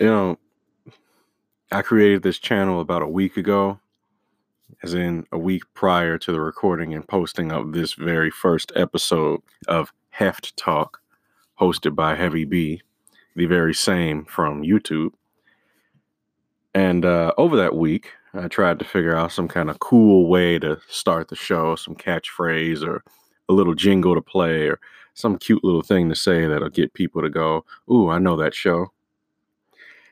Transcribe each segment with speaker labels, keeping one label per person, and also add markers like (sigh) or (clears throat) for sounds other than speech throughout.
Speaker 1: You know, I created this channel about a week ago, as in a week prior to the recording and posting of this very first episode of Heft Talk, hosted by Heavy B, the very same from YouTube. And uh, over that week, I tried to figure out some kind of cool way to start the show, some catchphrase or a little jingle to play or some cute little thing to say that'll get people to go, Ooh, I know that show.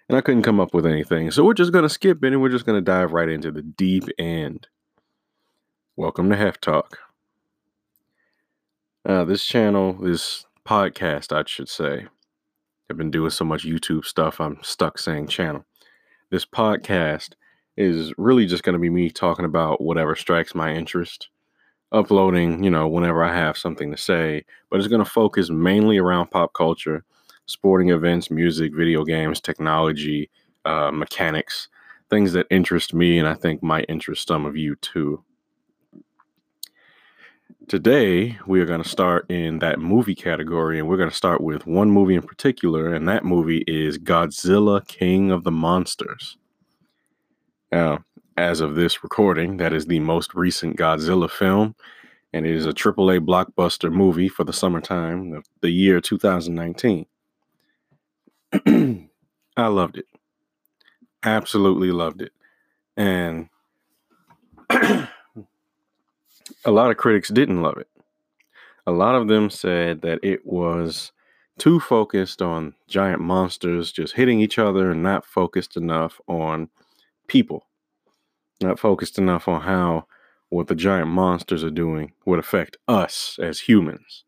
Speaker 1: And I couldn't come up with anything. So we're just going to skip it and we're just going to dive right into the deep end. Welcome to Heft Talk. Uh, this channel, this podcast, I should say, I've been doing so much YouTube stuff, I'm stuck saying channel. This podcast is really just going to be me talking about whatever strikes my interest, uploading, you know, whenever I have something to say, but it's going to focus mainly around pop culture sporting events, music, video games, technology, uh, mechanics, things that interest me and I think might interest some of you too. Today, we are going to start in that movie category, and we're going to start with one movie in particular, and that movie is Godzilla King of the Monsters. Now, as of this recording, that is the most recent Godzilla film, and it is a AAA blockbuster movie for the summertime of the year 2019. (clears throat) I loved it. Absolutely loved it. And (clears throat) a lot of critics didn't love it. A lot of them said that it was too focused on giant monsters just hitting each other and not focused enough on people. Not focused enough on how what the giant monsters are doing would affect us as humans.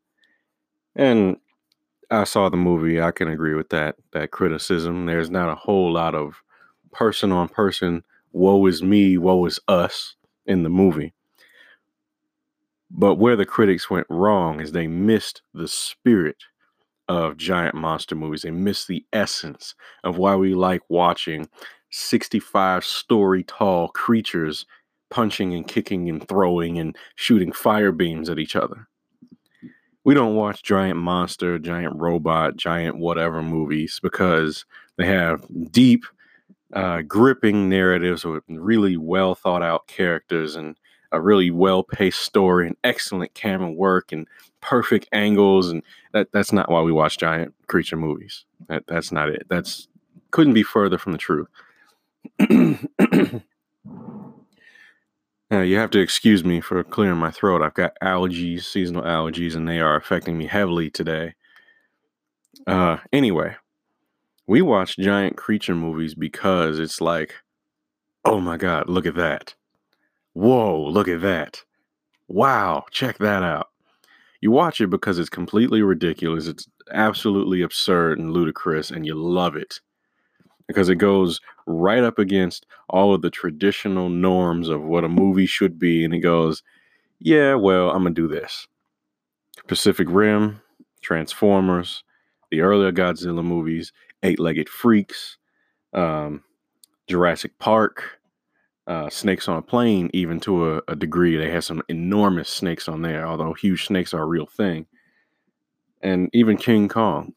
Speaker 1: And I saw the movie. I can agree with that that criticism. There's not a whole lot of person on person woe is me, woe is us in the movie. But where the critics went wrong is they missed the spirit of giant monster movies. They missed the essence of why we like watching 65 story tall creatures punching and kicking and throwing and shooting fire beams at each other we don't watch giant monster, giant robot, giant whatever movies because they have deep, uh, gripping narratives with really well thought out characters and a really well paced story and excellent camera work and perfect angles. And that, that's not why we watch giant creature movies. That, that's not it. That's couldn't be further from the truth. (clears throat) Uh, you have to excuse me for clearing my throat. I've got allergies, seasonal allergies, and they are affecting me heavily today. Uh, anyway, we watch giant creature movies because it's like, oh my God, look at that. Whoa, look at that. Wow, check that out. You watch it because it's completely ridiculous. It's absolutely absurd and ludicrous, and you love it because it goes right up against all of the traditional norms of what a movie should be. And it goes, yeah, well, I'm going to do this. Pacific Rim, Transformers, the earlier Godzilla movies, Eight Legged Freaks, um, Jurassic Park, uh, Snakes on a Plane, even to a, a degree. They have some enormous snakes on there, although huge snakes are a real thing. And even King Kong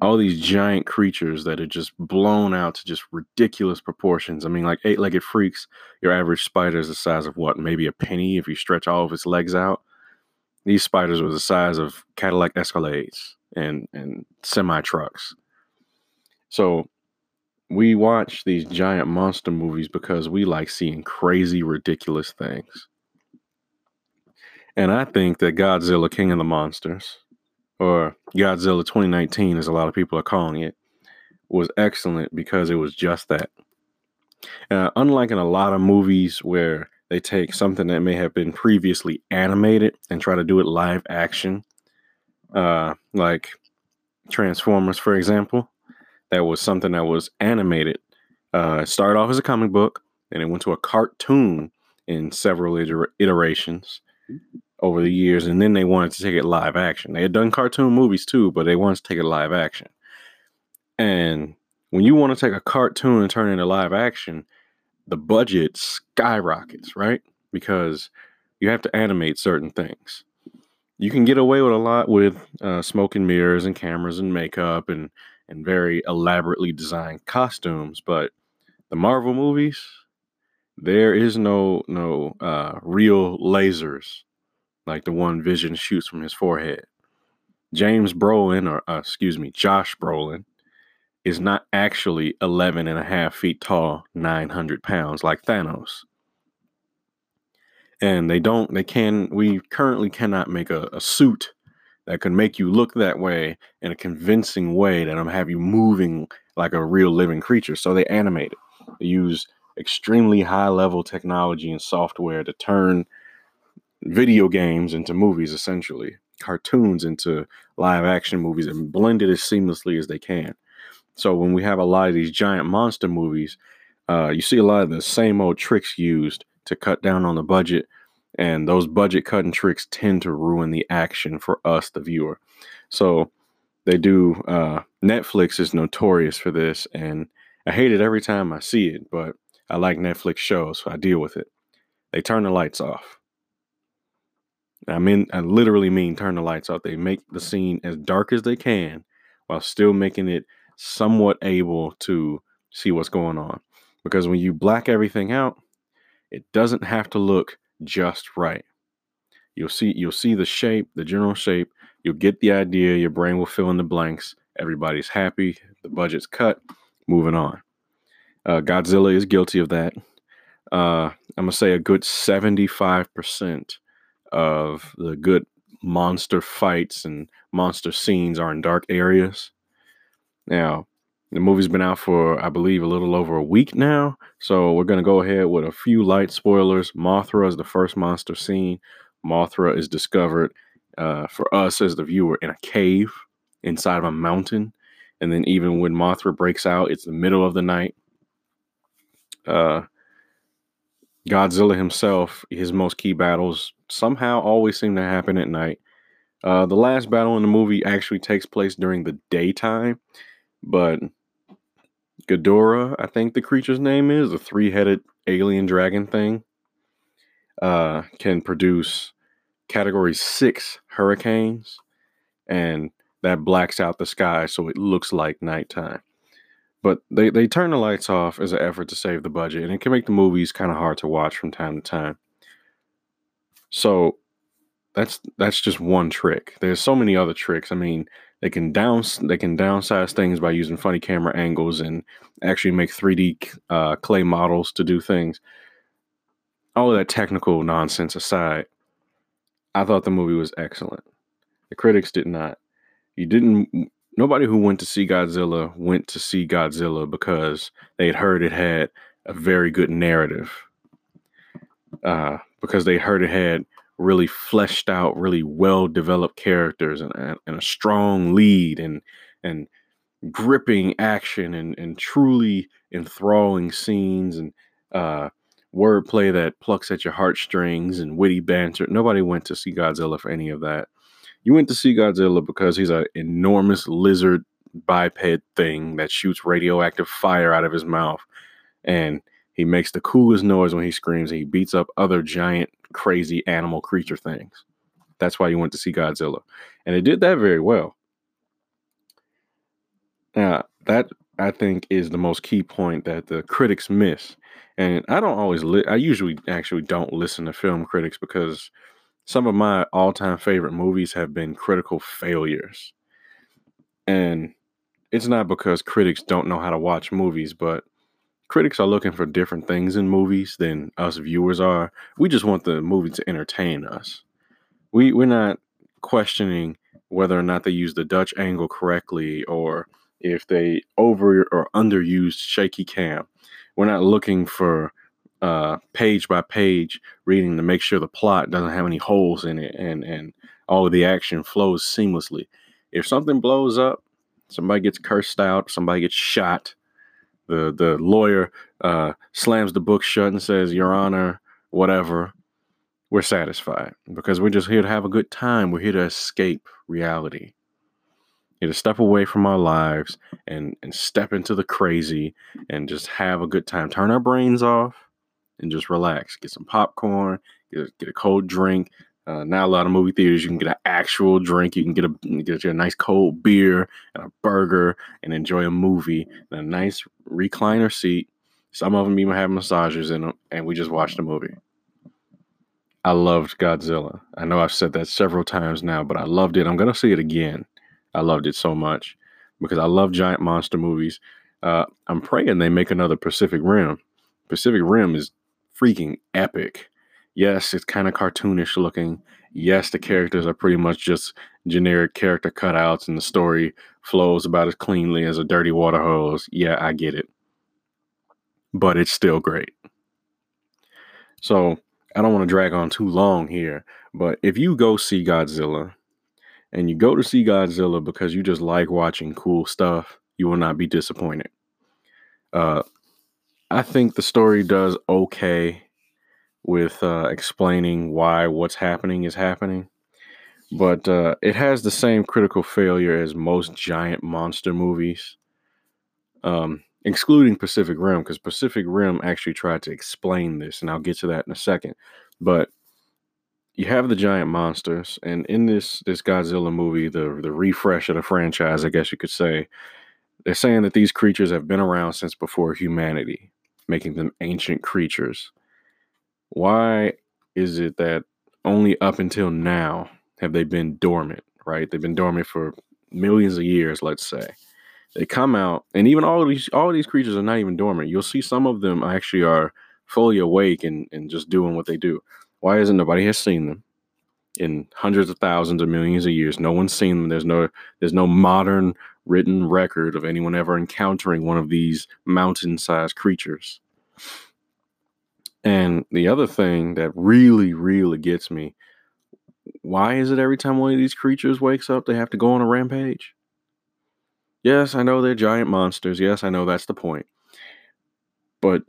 Speaker 1: all these giant creatures that are just blown out to just ridiculous proportions. I mean, like eight legged freaks, your average spider is the size of what? Maybe a penny if you stretch all of its legs out. These spiders were the size of Cadillac Escalades and, and semi trucks. So we watch these giant monster movies because we like seeing crazy, ridiculous things. And I think that Godzilla, King of the Monsters, or Godzilla 2019, as a lot of people are calling it, was excellent because it was just that. Uh, unlike in a lot of movies where they take something that may have been previously animated and try to do it live action, uh, like Transformers, for example, that was something that was animated. Uh, it started off as a comic book, and it went to a cartoon in several iter- iterations over the years, and then they wanted to take it live action. They had done cartoon movies too, but they wanted to take it live action. And when you want to take a cartoon and turn it into live action, the budget skyrockets, right? Because you have to animate certain things. You can get away with a lot with uh, smoke and mirrors and cameras and makeup and and very elaborately designed costumes. But the Marvel movies, there is no no uh, real lasers like the one Vision shoots from his forehead. James Brolin, or uh, excuse me, Josh Brolin, is not actually 11 and a half feet tall, 900 pounds like Thanos. And they don't, they can, we currently cannot make a, a suit that can make you look that way in a convincing way that'll have you moving like a real living creature. So they animate it. They use extremely high level technology and software to turn video games into movies, essentially, cartoons into live action movies, and blend it as seamlessly as they can. So when we have a lot of these giant monster movies, uh, you see a lot of the same old tricks used to cut down on the budget, and those budget cutting tricks tend to ruin the action for us, the viewer. So they do. Uh, Netflix is notorious for this, and I hate it every time I see it, but I like Netflix shows, so I deal with it. They turn the lights off. I mean, I literally mean turn the lights off. They make the scene as dark as they can while still making it somewhat able to see what's going on. Because when you black everything out, it doesn't have to look just right. You'll see you'll see the shape, the general shape. You'll get the idea. Your brain will fill in the blanks. Everybody's happy. The budget's cut. Moving on. Uh, Godzilla is guilty of that. Uh, I'm gonna say a good 75% of the good monster fights and monster scenes are in dark areas. Now, the movie's been out for, I believe, a little over a week now. So we're going to go ahead with a few light spoilers. Mothra is the first monster scene. Mothra is discovered uh, for us as the viewer in a cave inside of a mountain. And then, even when Mothra breaks out, it's the middle of the night. Uh, Godzilla himself, his most key battles somehow always seem to happen at night. Uh, the last battle in the movie actually takes place during the daytime, but Ghidorah, I think the creature's name is, a three headed alien dragon thing, uh, can produce category six hurricanes, and that blacks out the sky so it looks like nighttime. But they, they turn the lights off as an effort to save the budget, and it can make the movies kind of hard to watch from time to time. So that's that's just one trick. There's so many other tricks. I mean, they can down they can downsize things by using funny camera angles and actually make 3D uh, clay models to do things. All of that technical nonsense aside, I thought the movie was excellent. The critics did not. You didn't. Nobody who went to see Godzilla went to see Godzilla because they had heard it had a very good narrative. Uh, because they heard it had really fleshed out, really well developed characters and, and, a strong lead and and gripping action and, and truly enthralling scenes and uh, wordplay that plucks at your heartstrings and witty banter. Nobody went to see Godzilla for any of that. You went to see Godzilla because he's an enormous lizard biped thing that shoots radioactive fire out of his mouth. And he makes the coolest noise when he screams and he beats up other giant, crazy animal creature things. That's why you went to see Godzilla. And it did that very well. Now, that I think is the most key point that the critics miss. And I don't always, li- I usually actually don't listen to film critics because some of my all time favorite movies have been critical failures. And it's not because critics don't know how to watch movies, but critics are looking for different things in movies than us viewers are. We just want the movie to entertain us. We we're not questioning whether or not they use the Dutch angle correctly or if they over or underused shaky cam. We're not looking for uh, page by page reading to make sure the plot doesn't have any holes in it and and all of the action flows seamlessly. If something blows up, somebody gets cursed out, somebody gets shot, the the lawyer uh, slams the book shut and says, "Your Honor, whatever." We're satisfied because we're just here to have a good time. We're here to escape reality. Here to step away from our lives and and step into the crazy and just have a good time. Turn our brains off and just relax. Get some popcorn. Get a, get a cold drink. Uh, now a lot of movie theaters, you can get an actual drink. You can get a get you a nice cold beer and a burger and enjoy a movie and a nice recliner seat. Some of them even have massagers in them, and we just watched a movie. I loved Godzilla. I know I've said that several times now, but I loved it. I'm gonna see it again. I loved it so much because I love giant monster movies. Uh, I'm praying they make another Pacific Rim. Pacific Rim is freaking epic. Yes, it's kind of cartoonish looking. Yes, the characters are pretty much just generic character cutouts, and the story flows about as cleanly as a dirty water hose. Yeah, I get it. But it's still great. So, I don't want to drag on too long here, but if you go see Godzilla and you go to see Godzilla because you just like watching cool stuff, you will not be disappointed. Uh, I think the story does okay with uh, explaining why what's happening is happening. But uh, it has the same critical failure as most giant monster movies, um, excluding Pacific Rim, because Pacific Rim actually tried to explain this, and I'll get to that in a second. But you have the giant monsters, and in this this Godzilla movie, the the refresh of the franchise, I guess you could say, they're saying that these creatures have been around since before humanity, making them ancient creatures why is it that only up until now have they been dormant, right? They've been dormant for millions of years, let's say. They come out, and even all of these all of these creatures are not even dormant. You'll see some of them actually are fully awake and, and just doing what they do. Why isn't nobody has seen them in hundreds of thousands of millions of years? No one's seen them. There's no there's no modern written record of anyone ever encountering one of these mountain-sized creatures. And the other thing that really, really gets me why is it every time one of these creatures wakes up, they have to go on a rampage? Yes, I know they're giant monsters. Yes, I know that's the point. But,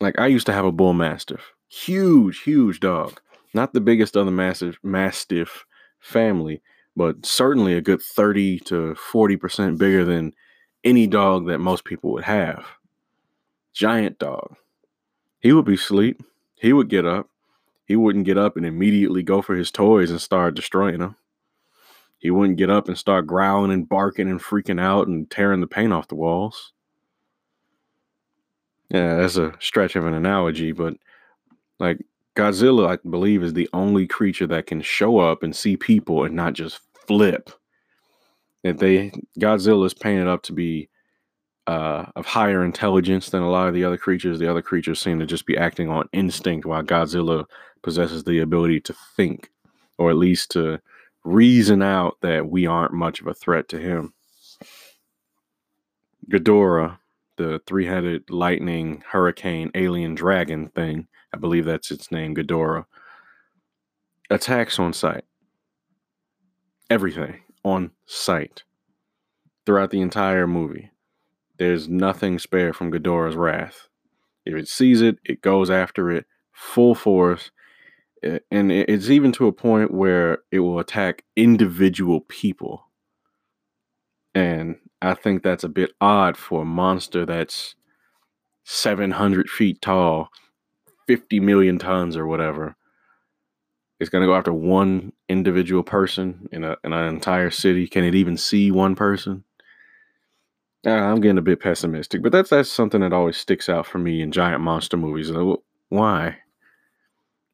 Speaker 1: like, I used to have a bull mastiff. Huge, huge dog. Not the biggest of the massive mastiff family, but certainly a good 30 to 40% bigger than any dog that most people would have. Giant dog. He would be asleep. He would get up. He wouldn't get up and immediately go for his toys and start destroying them. He wouldn't get up and start growling and barking and freaking out and tearing the paint off the walls. Yeah, that's a stretch of an analogy, but like Godzilla, I believe, is the only creature that can show up and see people and not just flip. If they Godzilla is painted up to be uh, of higher intelligence than a lot of the other creatures. The other creatures seem to just be acting on instinct, while Godzilla possesses the ability to think, or at least to reason out that we aren't much of a threat to him. Ghidorah, the three headed lightning, hurricane, alien dragon thing, I believe that's its name, Ghidorah, attacks on sight. Everything on sight throughout the entire movie. There's nothing spared from Ghidorah's wrath. If it sees it, it goes after it full force. And it's even to a point where it will attack individual people. And I think that's a bit odd for a monster that's 700 feet tall, 50 million tons or whatever. It's going to go after one individual person in, a, in an entire city. Can it even see one person? Uh, I'm getting a bit pessimistic, but that's that's something that always sticks out for me in giant monster movies. Why?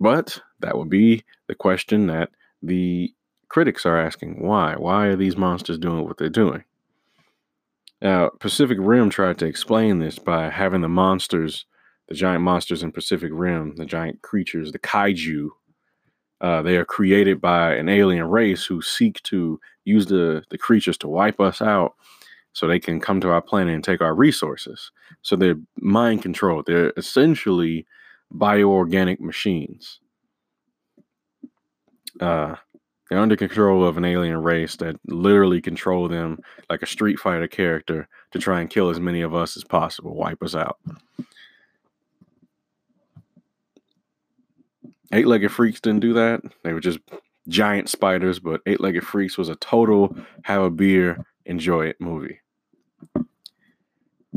Speaker 1: But that would be the question that the critics are asking. Why? Why are these monsters doing what they're doing? Now, Pacific Rim tried to explain this by having the monsters, the giant monsters in Pacific Rim, the giant creatures, the kaiju. Uh, they are created by an alien race who seek to use the, the creatures to wipe us out so they can come to our planet and take our resources. So they're mind controlled. They're essentially bioorganic machines. Uh, they're under control of an alien race that literally control them like a Street Fighter character to try and kill as many of us as possible, wipe us out. Eight legged freaks didn't do that. They were just giant spiders, but Eight Legged Freaks was a total have a beer, enjoy it movie.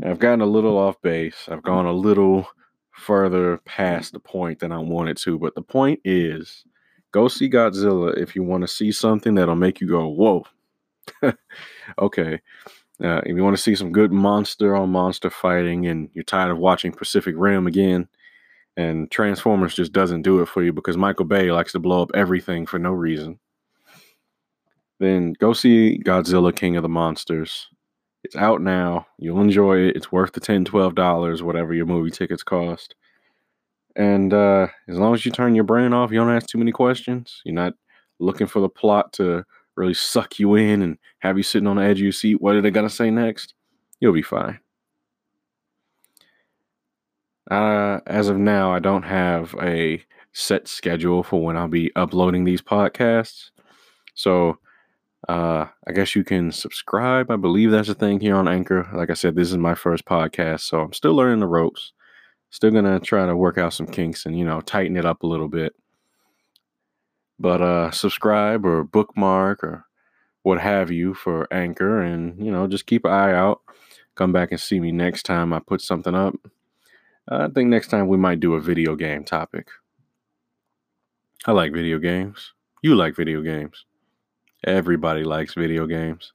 Speaker 1: I've gotten a little off base. I've gone a little further past the point than I wanted to, but the point is go see Godzilla if you want to see something that'll make you go, whoa. (laughs) okay. Uh, if you want to see some good monster on monster fighting and you're tired of watching Pacific Rim again, and Transformers just doesn't do it for you because Michael Bay likes to blow up everything for no reason, then go see Godzilla King of the Monsters. It's out now. You'll enjoy it. It's worth the $10, $12, whatever your movie tickets cost. And uh, as long as you turn your brain off, you don't ask too many questions. You're not looking for the plot to really suck you in and have you sitting on the edge of your seat. What are they going to say next? You'll be fine. Uh, as of now, I don't have a set schedule for when I'll be uploading these podcasts. So uh, I guess you can subscribe. I believe that's a thing here on Anchor. Like I said, this is my first podcast, so I'm still learning the ropes. Still gonna try to work out some kinks and you know tighten it up a little bit. But uh, subscribe or bookmark or what have you for Anchor, and you know just keep an eye out. Come back and see me next time I put something up. I think next time we might do a video game topic. I like video games. You like video games. Everybody likes video games.